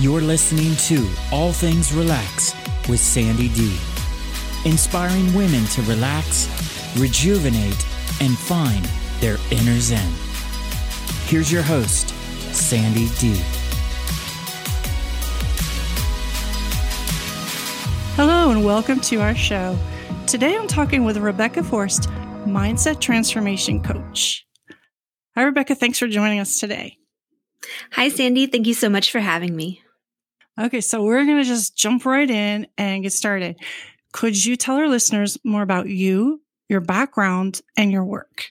You're listening to All Things Relax with Sandy D, inspiring women to relax, rejuvenate, and find their inner zen. Here's your host, Sandy D. Hello, and welcome to our show. Today I'm talking with Rebecca Forst, Mindset Transformation Coach. Hi, Rebecca. Thanks for joining us today. Hi, Sandy. Thank you so much for having me. Okay, so we're going to just jump right in and get started. Could you tell our listeners more about you, your background, and your work?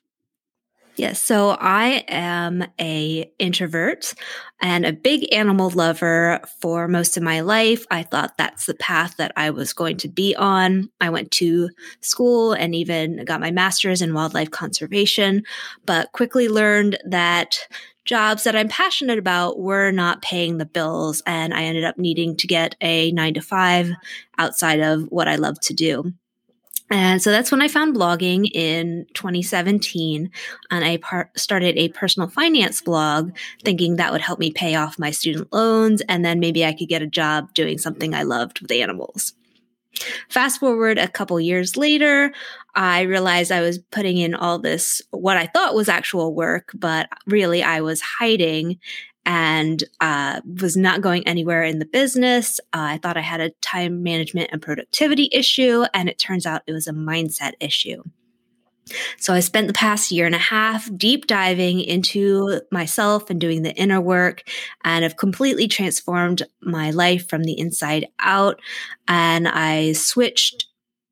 Yes, so I am a introvert and a big animal lover for most of my life. I thought that's the path that I was going to be on. I went to school and even got my master's in wildlife conservation, but quickly learned that jobs that I'm passionate about were not paying the bills. And I ended up needing to get a nine to five outside of what I love to do. And so that's when I found blogging in 2017. And I par- started a personal finance blog thinking that would help me pay off my student loans. And then maybe I could get a job doing something I loved with animals. Fast forward a couple years later, I realized I was putting in all this, what I thought was actual work, but really I was hiding and uh, was not going anywhere in the business. Uh, I thought I had a time management and productivity issue, and it turns out it was a mindset issue. So I spent the past year and a half deep diving into myself and doing the inner work and have completely transformed my life from the inside out. And I switched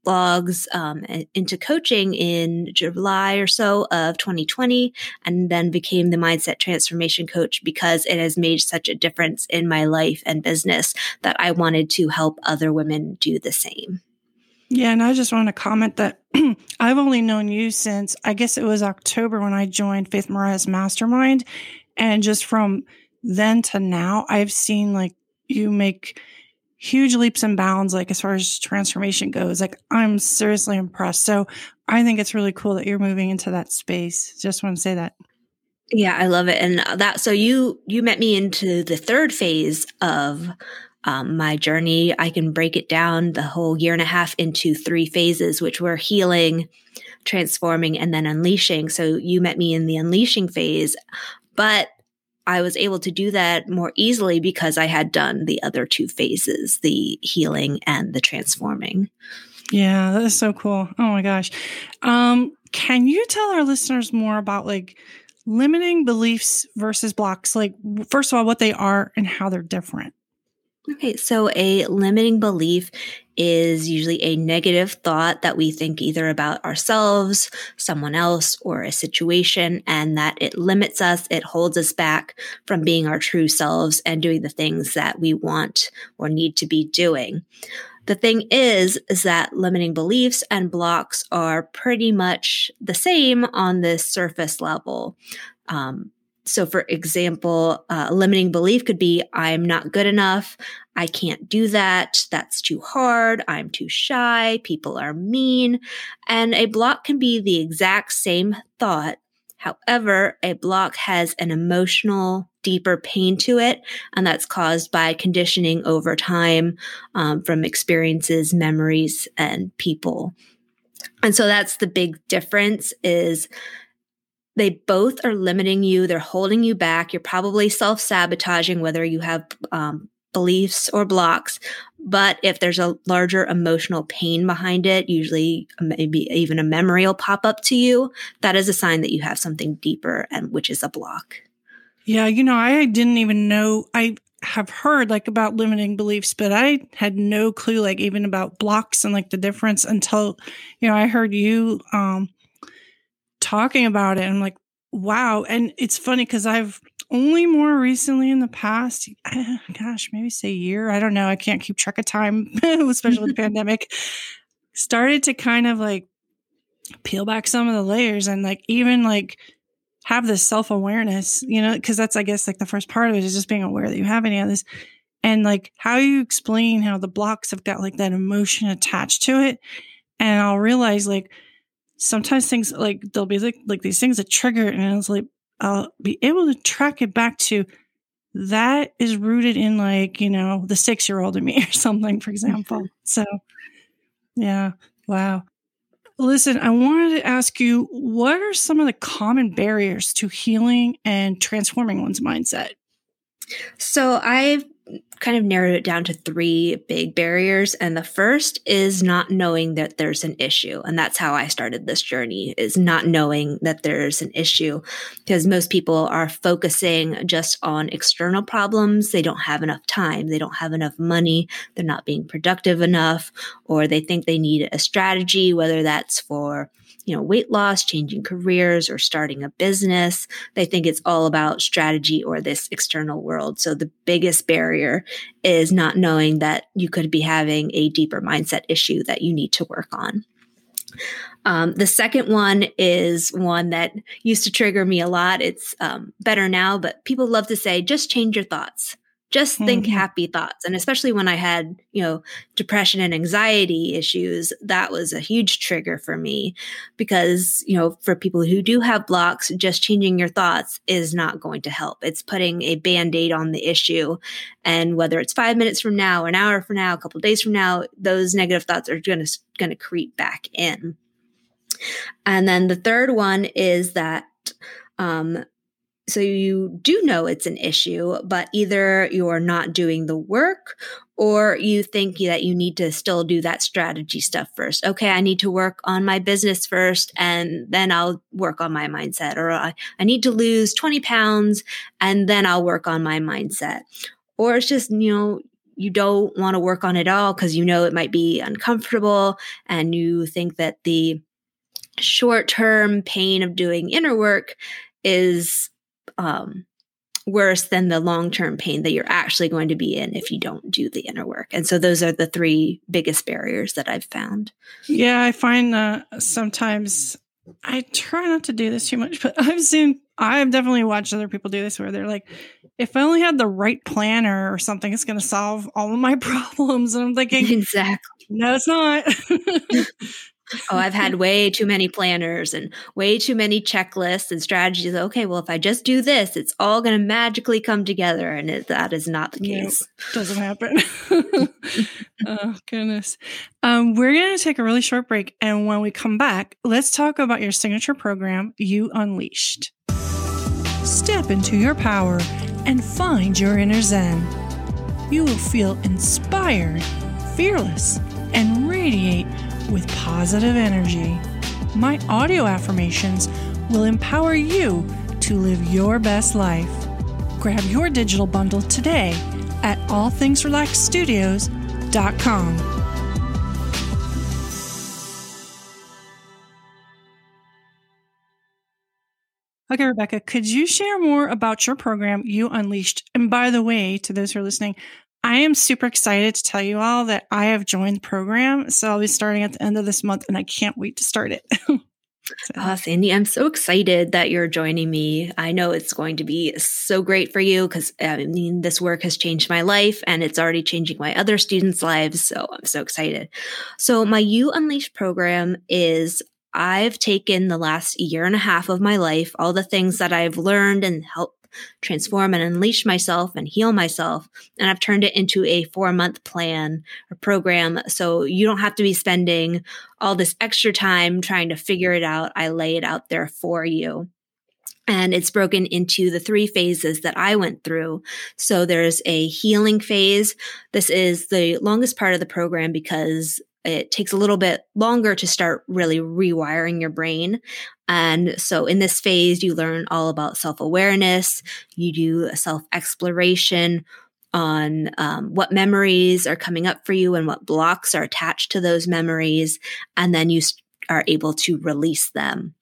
blogs um, into coaching in July or so of 2020 and then became the mindset transformation coach because it has made such a difference in my life and business that I wanted to help other women do the same. Yeah, and I just want to comment that I've only known you since I guess it was October when I joined Faith Mariah's Mastermind. And just from then to now, I've seen like you make huge leaps and bounds, like as far as transformation goes. Like I'm seriously impressed. So I think it's really cool that you're moving into that space. Just want to say that. Yeah, I love it. And that, so you, you met me into the third phase of um, my journey. I can break it down the whole year and a half into three phases, which were healing, transforming, and then unleashing. So you met me in the unleashing phase, but I was able to do that more easily because I had done the other two phases, the healing and the transforming. Yeah, that is so cool. Oh my gosh. Um, can you tell our listeners more about like limiting beliefs versus blocks? Like, first of all, what they are and how they're different? Okay, so a limiting belief is usually a negative thought that we think either about ourselves, someone else, or a situation, and that it limits us, it holds us back from being our true selves and doing the things that we want or need to be doing. The thing is, is that limiting beliefs and blocks are pretty much the same on the surface level. Um, so, for example, uh, limiting belief could be I'm not good enough. I can't do that. That's too hard. I'm too shy. People are mean. And a block can be the exact same thought. However, a block has an emotional, deeper pain to it, and that's caused by conditioning over time um, from experiences, memories, and people. And so that's the big difference is they both are limiting you. They're holding you back. You're probably self sabotaging, whether you have um, beliefs or blocks. But if there's a larger emotional pain behind it, usually maybe even a memory will pop up to you. That is a sign that you have something deeper and which is a block. Yeah, you know, I didn't even know I have heard like about limiting beliefs, but I had no clue like even about blocks and like the difference until, you know, I heard you um talking about it. I'm like, wow. And it's funny because I've only more recently in the past, gosh, maybe say year. I don't know. I can't keep track of time, especially with the pandemic. Started to kind of like peel back some of the layers and like even like have this self awareness, you know, because that's, I guess, like the first part of it is just being aware that you have any of this. And like how you explain how the blocks have got like that emotion attached to it. And I'll realize like, sometimes things like there'll be like like these things that trigger and it's like I'll be able to track it back to that is rooted in like, you know, the six year old in me or something, for example. Mm-hmm. So, yeah. Wow. Listen, I wanted to ask you what are some of the common barriers to healing and transforming one's mindset? So, I've kind of narrowed it down to three big barriers. And the first is not knowing that there's an issue. And that's how i started this journey is not knowing that there's an issue because most people are focusing just on external problems. They don't have enough time. They don't have enough money. They're not being productive enough or they think they need a strategy whether that's for you know, weight loss, changing careers, or starting a business. They think it's all about strategy or this external world. So the biggest barrier is not knowing that you could be having a deeper mindset issue that you need to work on. Um, the second one is one that used to trigger me a lot. It's um, better now, but people love to say, just change your thoughts just think mm-hmm. happy thoughts. And especially when i had you know depression and anxiety issues that was a huge trigger for me because you know for people who do have blocks just changing your thoughts is not going to help. It's putting a band-aid on the issue. And whether it's five minutes from now an hour from now a couple days from now those negative thoughts are going to going to creep back in. And then the third one is that um, so you do know it's an issue, but either you're not doing the work or you think that you need to still do that strategy stuff first. Okay, I need to work on my business first and then I'll work on my mindset. Or I, I need to lose 20 pounds and then I'll work on my mindset. Or it's just, you know, you don't want to work on it all because you know it might be uncomfortable and you think that the short term pain of doing inner work is um, worse than the long term pain that you're actually going to be in if you don't do the inner work. And so those are the three biggest barriers that I've found. Yeah, I find that sometimes I try not to do this too much, but I've seen, I've definitely watched other people do this where they're like, if I only had the right planner or something, it's going to solve all of my problems. And I'm thinking, exactly. No, it's not. oh, I've had way too many planners and way too many checklists and strategies. Okay, well, if I just do this, it's all going to magically come together. And it, that is not the case. Nope, doesn't happen. oh, goodness. Um, we're going to take a really short break. And when we come back, let's talk about your signature program, You Unleashed. Step into your power and find your inner Zen. You will feel inspired, fearless, and radiate with positive energy. My audio affirmations will empower you to live your best life. Grab your digital bundle today at allthingsrelaxstudios.com. Okay, Rebecca, could you share more about your program, You Unleashed? And by the way, to those who are listening, I am super excited to tell you all that I have joined the program. So I'll be starting at the end of this month and I can't wait to start it. so. Ah, oh, Sandy, I'm so excited that you're joining me. I know it's going to be so great for you because I mean, this work has changed my life and it's already changing my other students' lives. So I'm so excited. So, my You Unleashed program is I've taken the last year and a half of my life, all the things that I've learned and helped transform and unleash myself and heal myself. And I've turned it into a four month plan or program. So you don't have to be spending all this extra time trying to figure it out. I lay it out there for you. And it's broken into the three phases that I went through. So there's a healing phase. This is the longest part of the program because it takes a little bit longer to start really rewiring your brain. And so in this phase, you learn all about self awareness, you do a self exploration on um, what memories are coming up for you and what blocks are attached to those memories. And then you are able to release them.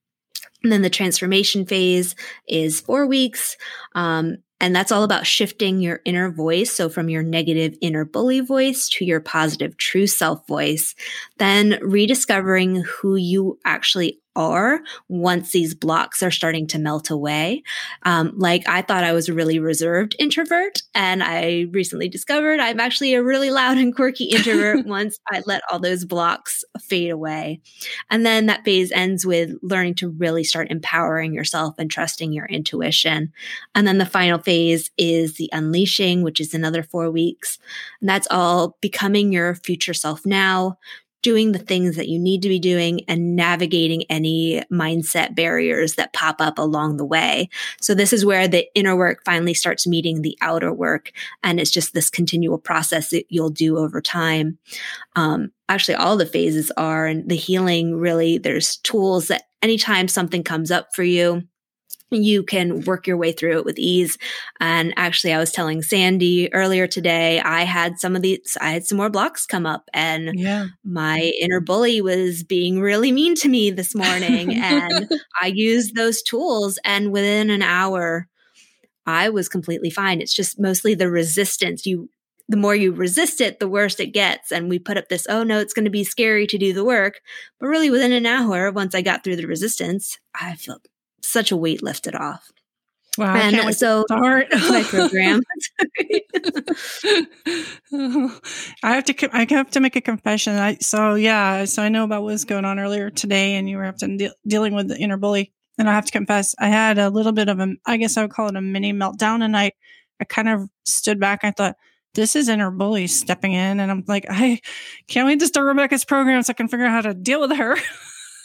And then the transformation phase is four weeks. Um, and that's all about shifting your inner voice. So from your negative inner bully voice to your positive true self voice, then rediscovering who you actually are once these blocks are starting to melt away. Um, like I thought I was a really reserved introvert, and I recently discovered I'm actually a really loud and quirky introvert once I let all those blocks fade away. And then that phase ends with learning to really start empowering yourself and trusting your intuition. And then the final phase is the unleashing, which is another four weeks. And that's all becoming your future self now, doing the things that you need to be doing and navigating any mindset barriers that pop up along the way. So this is where the inner work finally starts meeting the outer work. And it's just this continual process that you'll do over time. Um, actually, all the phases are and the healing really, there's tools that anytime something comes up for you, you can work your way through it with ease. And actually, I was telling Sandy earlier today, I had some of these, I had some more blocks come up, and yeah. my inner bully was being really mean to me this morning. and I used those tools, and within an hour, I was completely fine. It's just mostly the resistance. You, the more you resist it, the worse it gets. And we put up this, oh no, it's going to be scary to do the work. But really, within an hour, once I got through the resistance, I felt such a weight lifted off. Wow! And so start my program. I have to. I have to make a confession. I so yeah. So I know about what was going on earlier today, and you were often de- dealing with the inner bully. And I have to confess, I had a little bit of a. I guess I would call it a mini meltdown, and I, I kind of stood back. I thought, this is inner bully stepping in, and I'm like, I can't wait to start Rebecca's program so I can figure out how to deal with her.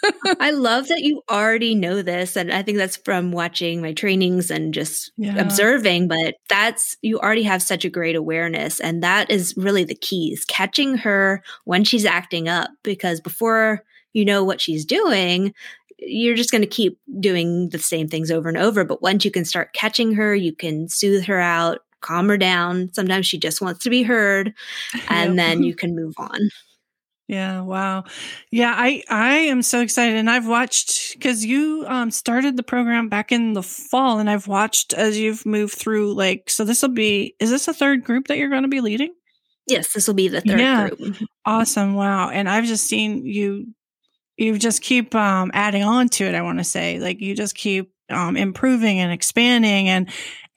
I love that you already know this. And I think that's from watching my trainings and just yeah. observing, but that's, you already have such a great awareness. And that is really the key is catching her when she's acting up because before you know what she's doing, you're just going to keep doing the same things over and over. But once you can start catching her, you can soothe her out, calm her down. Sometimes she just wants to be heard, and then you can move on. Yeah, wow. Yeah, I I am so excited and I've watched cuz you um started the program back in the fall and I've watched as you've moved through like so this will be is this a third group that you're going to be leading? Yes, this will be the third yeah. group. Awesome. Wow. And I've just seen you you just keep um adding on to it, I want to say. Like you just keep um improving and expanding and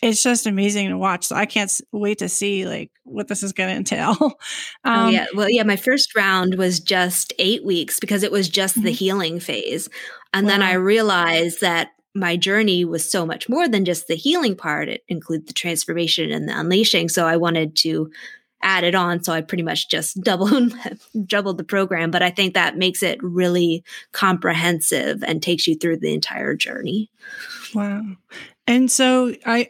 it's just amazing to watch. So I can't wait to see like what this is going to entail. Oh, um, oh, yeah. Well, yeah, my first round was just eight weeks because it was just mm-hmm. the healing phase. And wow. then I realized that my journey was so much more than just the healing part. It included the transformation and the unleashing. So I wanted to add it on. So I pretty much just doubled, doubled the program. But I think that makes it really comprehensive and takes you through the entire journey. Wow. And so I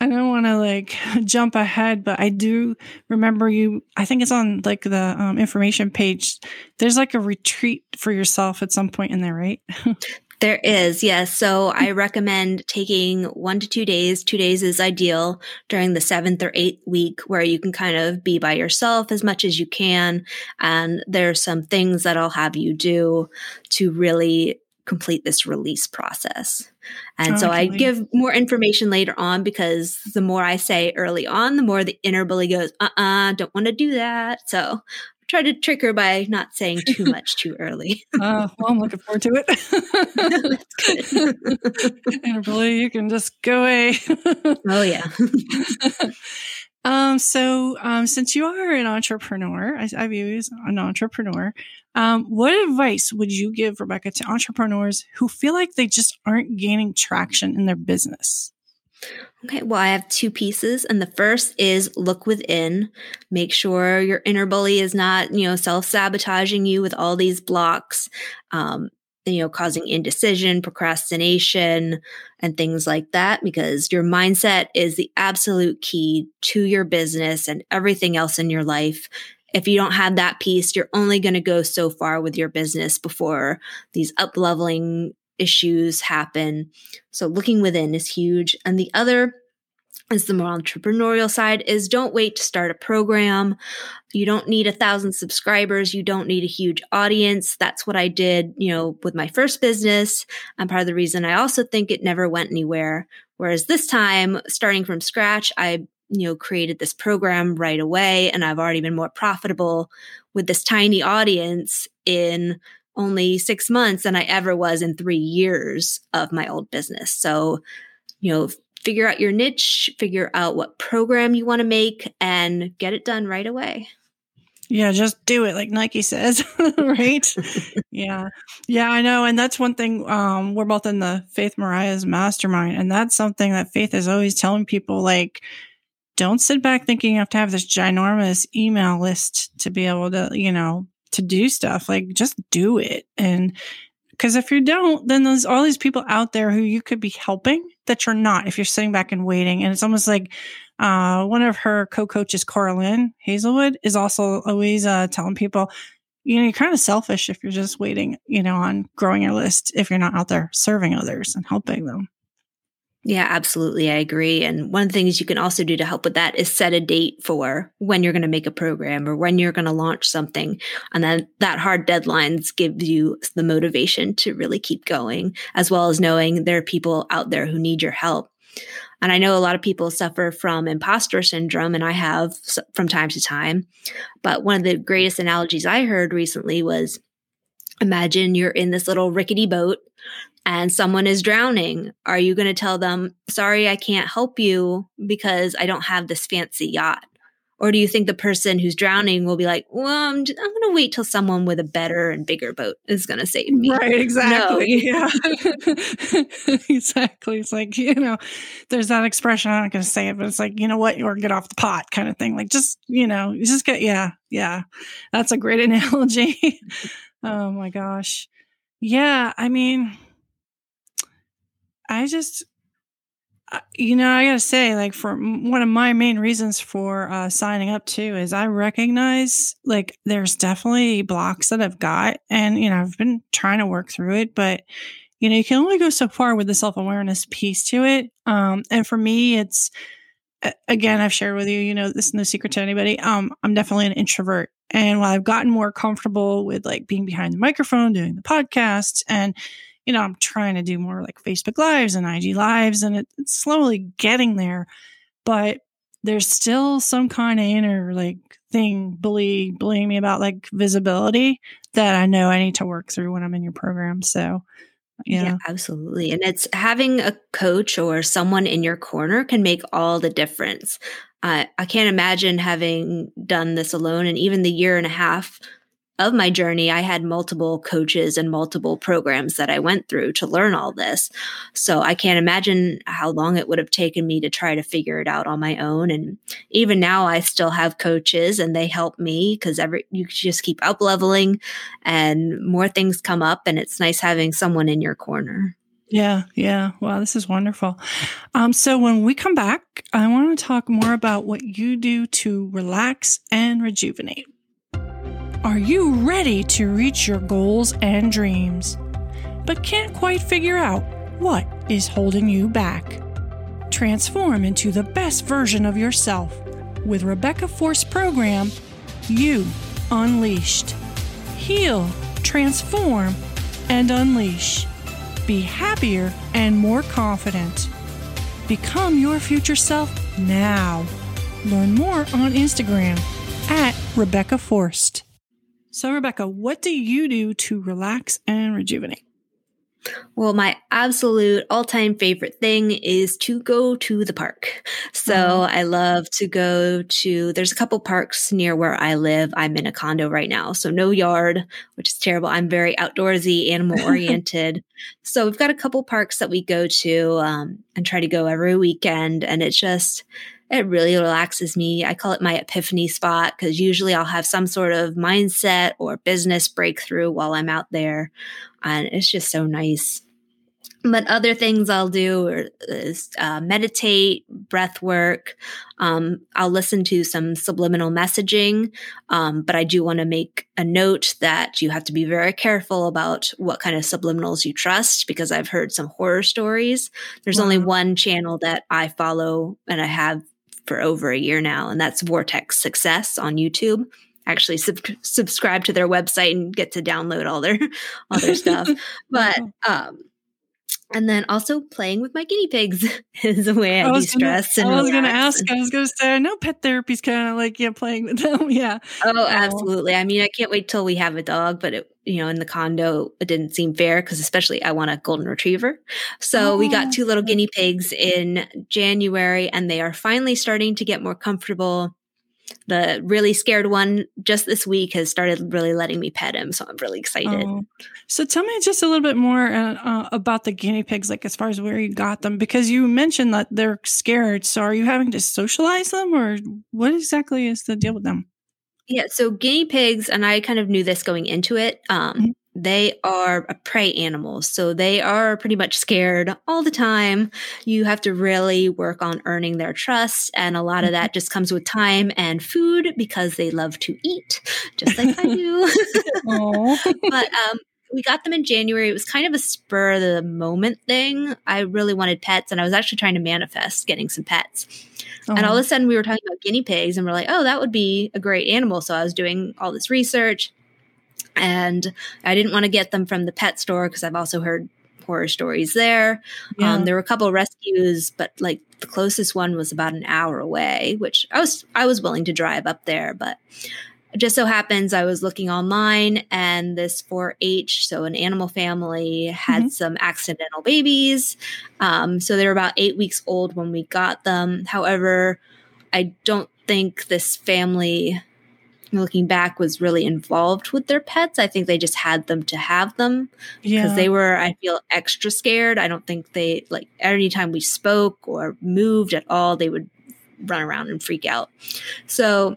I don't want to like jump ahead, but I do remember you. I think it's on like the um, information page. There's like a retreat for yourself at some point in there, right? There is, yes. So I recommend taking one to two days. Two days is ideal during the seventh or eighth week where you can kind of be by yourself as much as you can. And there's some things that I'll have you do to really complete this release process. And oh, so I give more information later on because the more I say early on, the more the inner bully goes, uh uh-uh, uh, do not want to do that. So I try to trick her by not saying too much too early. uh, well, I'm looking forward to it. Inner bully, you can just go away. oh, yeah. Um, so, um, since you are an entrepreneur, I, I view you as an entrepreneur, um, what advice would you give, Rebecca, to entrepreneurs who feel like they just aren't gaining traction in their business? Okay, well, I have two pieces. And the first is look within. Make sure your inner bully is not, you know, self sabotaging you with all these blocks. Um, you know, causing indecision, procrastination, and things like that, because your mindset is the absolute key to your business and everything else in your life. If you don't have that piece, you're only going to go so far with your business before these up leveling issues happen. So looking within is huge. And the other is the more entrepreneurial side is don't wait to start a program. You don't need a thousand subscribers. You don't need a huge audience. That's what I did, you know, with my first business. And part of the reason I also think it never went anywhere. Whereas this time, starting from scratch, I, you know, created this program right away and I've already been more profitable with this tiny audience in only six months than I ever was in three years of my old business. So, you know, figure out your niche, figure out what program you want to make, and get it done right away. Yeah, just do it like Nike says, right? yeah. Yeah, I know. And that's one thing. Um, we're both in the Faith Mariah's mastermind. And that's something that Faith is always telling people like, don't sit back thinking you have to have this ginormous email list to be able to, you know, to do stuff. Like just do it. And because if you don't, then there's all these people out there who you could be helping that you're not if you're sitting back and waiting. And it's almost like uh, one of her co-coaches, Coraline Hazelwood, is also always uh, telling people, you know, you're kind of selfish if you're just waiting, you know, on growing your list if you're not out there serving others and helping them. Yeah, absolutely. I agree. And one of the things you can also do to help with that is set a date for when you're going to make a program or when you're going to launch something. And then that hard deadlines give you the motivation to really keep going, as well as knowing there are people out there who need your help. And I know a lot of people suffer from imposter syndrome, and I have from time to time. But one of the greatest analogies I heard recently was imagine you're in this little rickety boat and someone is drowning. Are you going to tell them, sorry, I can't help you because I don't have this fancy yacht? Or do you think the person who's drowning will be like, well, I'm, I'm going to wait till someone with a better and bigger boat is going to save me? Right, exactly. No. Yeah. exactly. It's like, you know, there's that expression. I'm not going to say it, but it's like, you know what, or get off the pot kind of thing. Like, just, you know, just get, yeah, yeah. That's a great analogy. oh my gosh. Yeah. I mean, I just, you know, I gotta say, like, for one of my main reasons for uh, signing up too is I recognize like there's definitely blocks that I've got, and you know, I've been trying to work through it, but you know, you can only go so far with the self awareness piece to it. Um, and for me, it's again, I've shared with you, you know, this is no secret to anybody. Um, I'm definitely an introvert, and while I've gotten more comfortable with like being behind the microphone, doing the podcast, and you know, I'm trying to do more like Facebook Lives and IG Lives, and it, it's slowly getting there. But there's still some kind of inner like thing bully bullying me about like visibility that I know I need to work through when I'm in your program. So yeah. yeah. absolutely. And it's having a coach or someone in your corner can make all the difference. Uh, I can't imagine having done this alone. And even the year and a half of my journey, I had multiple coaches and multiple programs that I went through to learn all this. So I can't imagine how long it would have taken me to try to figure it out on my own. And even now, I still have coaches and they help me because every you just keep up leveling and more things come up. And it's nice having someone in your corner. Yeah, yeah. Wow, this is wonderful. Um, so when we come back, I want to talk more about what you do to relax and rejuvenate. Are you ready to reach your goals and dreams, but can't quite figure out what is holding you back? Transform into the best version of yourself with Rebecca Forst program, You Unleashed. Heal, transform, and unleash. Be happier and more confident. Become your future self now. Learn more on Instagram at Rebecca Forst. So, Rebecca, what do you do to relax and rejuvenate? Well, my absolute all time favorite thing is to go to the park. So mm-hmm. I love to go to, there's a couple parks near where I live. I'm in a condo right now. So no yard, which is terrible. I'm very outdoorsy, animal oriented. so we've got a couple parks that we go to um, and try to go every weekend. And it's just, it really relaxes me. I call it my epiphany spot because usually I'll have some sort of mindset or business breakthrough while I'm out there. And it's just so nice. But other things I'll do is uh, meditate, breath work. Um, I'll listen to some subliminal messaging. Um, but I do want to make a note that you have to be very careful about what kind of subliminals you trust because I've heard some horror stories. There's wow. only one channel that I follow and I have for over a year now, and that's Vortex Success on YouTube. Actually, sub- subscribe to their website and get to download all their all their stuff. but um, and then also playing with my guinea pigs is a way I, I de-stress. Gonna, I was going to ask. I was going to say, I know pet therapy is kind of like yeah, playing with them. yeah. Oh, absolutely. I mean, I can't wait till we have a dog, but it, you know, in the condo, it didn't seem fair because especially I want a golden retriever. So oh. we got oh. two little guinea pigs in January, and they are finally starting to get more comfortable the really scared one just this week has started really letting me pet him so i'm really excited. Oh. so tell me just a little bit more uh, uh, about the guinea pigs like as far as where you got them because you mentioned that they're scared. So are you having to socialize them or what exactly is the deal with them? Yeah so guinea pigs and i kind of knew this going into it um, mm-hmm they are a prey animal. So they are pretty much scared all the time. You have to really work on earning their trust. And a lot of that just comes with time and food because they love to eat, just like I do. but um, we got them in January. It was kind of a spur of the moment thing. I really wanted pets, and I was actually trying to manifest getting some pets. And all of a sudden, we were talking about guinea pigs, and we're like, oh, that would be a great animal. So I was doing all this research and I didn't want to get them from the pet store because I've also heard horror stories there. Yeah. Um, there were a couple rescues, but like the closest one was about an hour away, which I was I was willing to drive up there, but it just so happens I was looking online and this 4-H, so an animal family, had mm-hmm. some accidental babies. Um, so they were about eight weeks old when we got them. However, I don't think this family looking back was really involved with their pets. I think they just had them to have them because yeah. they were, I feel, extra scared. I don't think they like anytime we spoke or moved at all, they would run around and freak out. So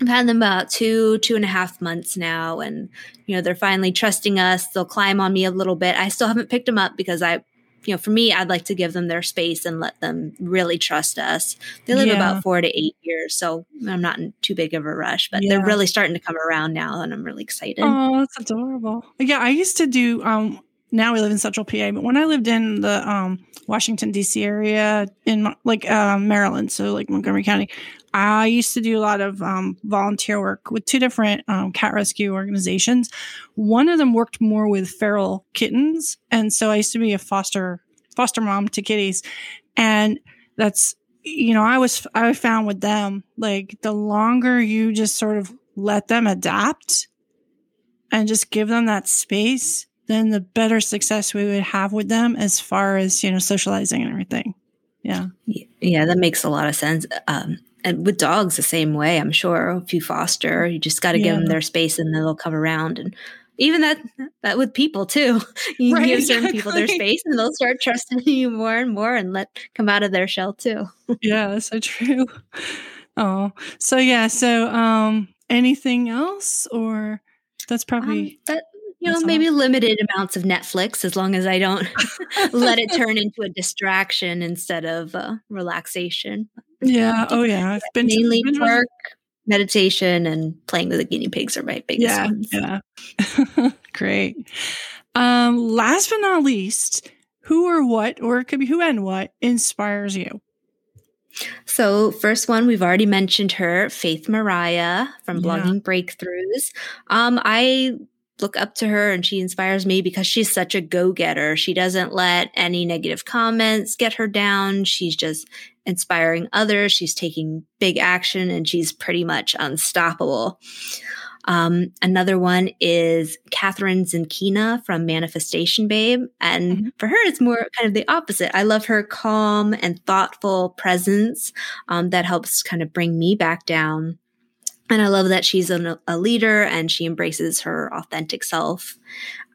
I've had them about two, two and a half months now, and you know they're finally trusting us. They'll climb on me a little bit. I still haven't picked them up because I you know, for me, I'd like to give them their space and let them really trust us. They live yeah. about four to eight years, so I'm not in too big of a rush, but yeah. they're really starting to come around now, and I'm really excited. Oh, that's adorable. Yeah, I used to do. Um, now we live in Central PA, but when I lived in the um, Washington D.C. area in like uh, Maryland, so like Montgomery County, I used to do a lot of um, volunteer work with two different um, cat rescue organizations. One of them worked more with feral kittens, and so I used to be a foster foster mom to kitties, and that's you know I was I found with them like the longer you just sort of let them adapt and just give them that space, then the better success we would have with them as far as you know socializing and everything. Yeah, yeah, that makes a lot of sense. Um, and with dogs the same way i'm sure if you foster you just got to yeah. give them their space and they'll come around and even that that with people too you right, give certain exactly. people their space and they'll start trusting you more and more and let come out of their shell too yeah that's so true oh so yeah so um anything else or that's probably um, that you know, maybe limited amounts of Netflix as long as I don't let it turn into a distraction instead of uh, relaxation. Yeah. Oh, yeah. I've been mainly been work, meditation, and playing with the guinea pigs are my biggest yeah, ones. Yeah. Great. Um, last but not least, who or what, or it could be who and what inspires you? So, first one, we've already mentioned her, Faith Mariah from Blogging yeah. Breakthroughs. Um, I look up to her and she inspires me because she's such a go getter. She doesn't let any negative comments get her down. She's just inspiring others. She's taking big action and she's pretty much unstoppable. Um, another one is Kathrin Zenkina from Manifestation Babe. And mm-hmm. for her, it's more kind of the opposite. I love her calm and thoughtful presence um, that helps kind of bring me back down. And I love that she's a, a leader and she embraces her authentic self.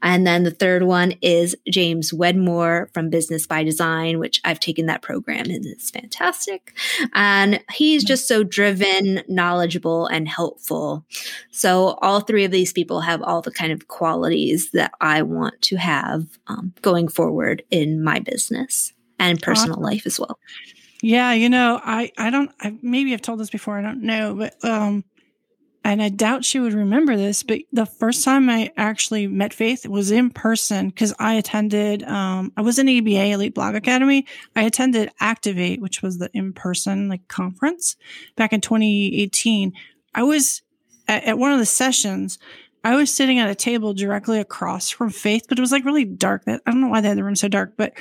And then the third one is James Wedmore from Business by Design, which I've taken that program and it's fantastic. And he's just so driven, knowledgeable, and helpful. So all three of these people have all the kind of qualities that I want to have um, going forward in my business and personal awesome. life as well. Yeah, you know, I I don't I, maybe I've told this before, I don't know, but um and I doubt she would remember this, but the first time I actually met Faith was in person because I attended, um, I was in EBA, Elite Blog Academy. I attended Activate, which was the in person like conference back in 2018. I was at, at one of the sessions I was sitting at a table directly across from Faith, but it was like really dark. That I don't know why they had the room so dark, but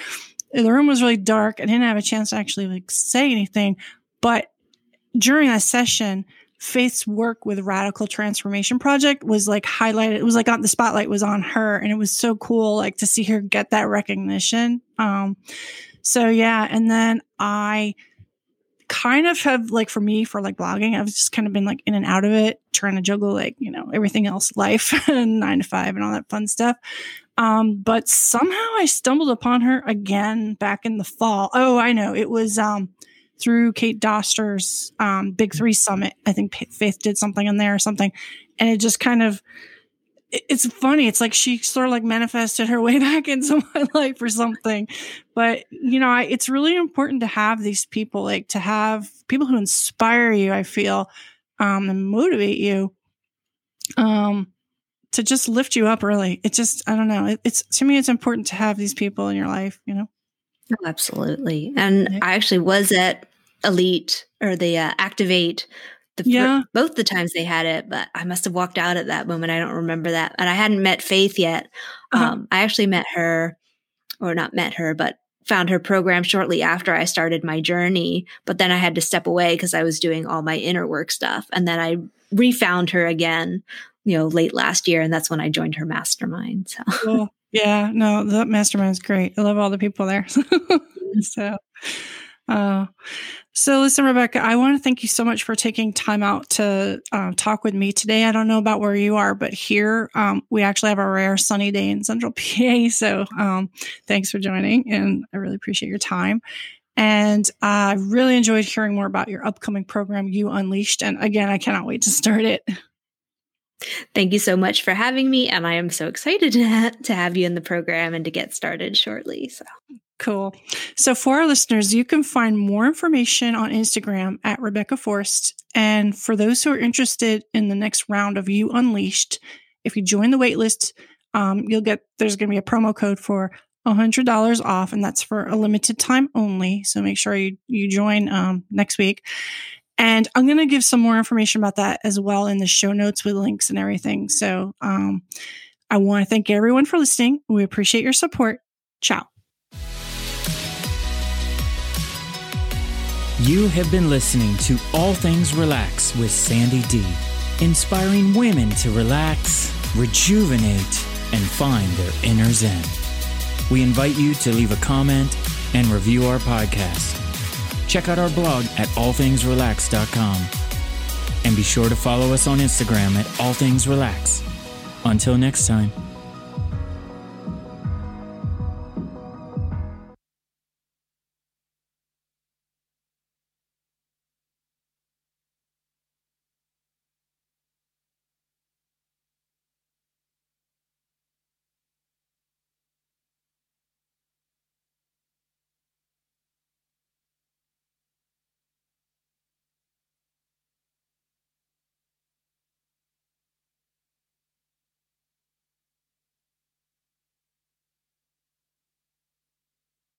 the room was really dark. I didn't have a chance to actually like say anything. But during that session, Faith's work with Radical Transformation Project was like highlighted. It was like on the spotlight was on her, and it was so cool, like to see her get that recognition. Um, so yeah, and then I kind of have like for me for like blogging, I've just kind of been like in and out of it, trying to juggle like you know everything else, life, and nine to five, and all that fun stuff. Um, but somehow I stumbled upon her again back in the fall. Oh, I know it was um through Kate Doster's um, Big Three Summit. I think Faith did something in there or something, and it just kind of it's funny. It's like she sort of like manifested her way back into my life or something. But you know, I, it's really important to have these people, like to have people who inspire you. I feel um, and motivate you. Um, to just lift you up. Really, it just I don't know. It, it's to me, it's important to have these people in your life. You know. Oh, absolutely. And I actually was at Elite or the uh, Activate the yeah. both the times they had it, but I must have walked out at that moment. I don't remember that. And I hadn't met Faith yet. Uh-huh. Um, I actually met her, or not met her, but found her program shortly after I started my journey. But then I had to step away because I was doing all my inner work stuff. And then I refound her again, you know, late last year. And that's when I joined her mastermind. So. Cool. Yeah, no, the mastermind is great. I love all the people there. so, uh, so listen, Rebecca, I want to thank you so much for taking time out to uh, talk with me today. I don't know about where you are, but here um, we actually have a rare sunny day in Central PA. So um, thanks for joining, and I really appreciate your time. And I really enjoyed hearing more about your upcoming program, You Unleashed. And again, I cannot wait to start it. Thank you so much for having me. And I am so excited to, to have you in the program and to get started shortly. So cool. So, for our listeners, you can find more information on Instagram at Rebecca Forst. And for those who are interested in the next round of You Unleashed, if you join the waitlist, um, you'll get there's going to be a promo code for $100 off, and that's for a limited time only. So make sure you, you join um, next week. And I'm going to give some more information about that as well in the show notes with links and everything. So um, I want to thank everyone for listening. We appreciate your support. Ciao. You have been listening to All Things Relax with Sandy D, inspiring women to relax, rejuvenate, and find their inner zen. We invite you to leave a comment and review our podcast check out our blog at allthingsrelax.com. And be sure to follow us on Instagram at allthingsrelax. Until next time.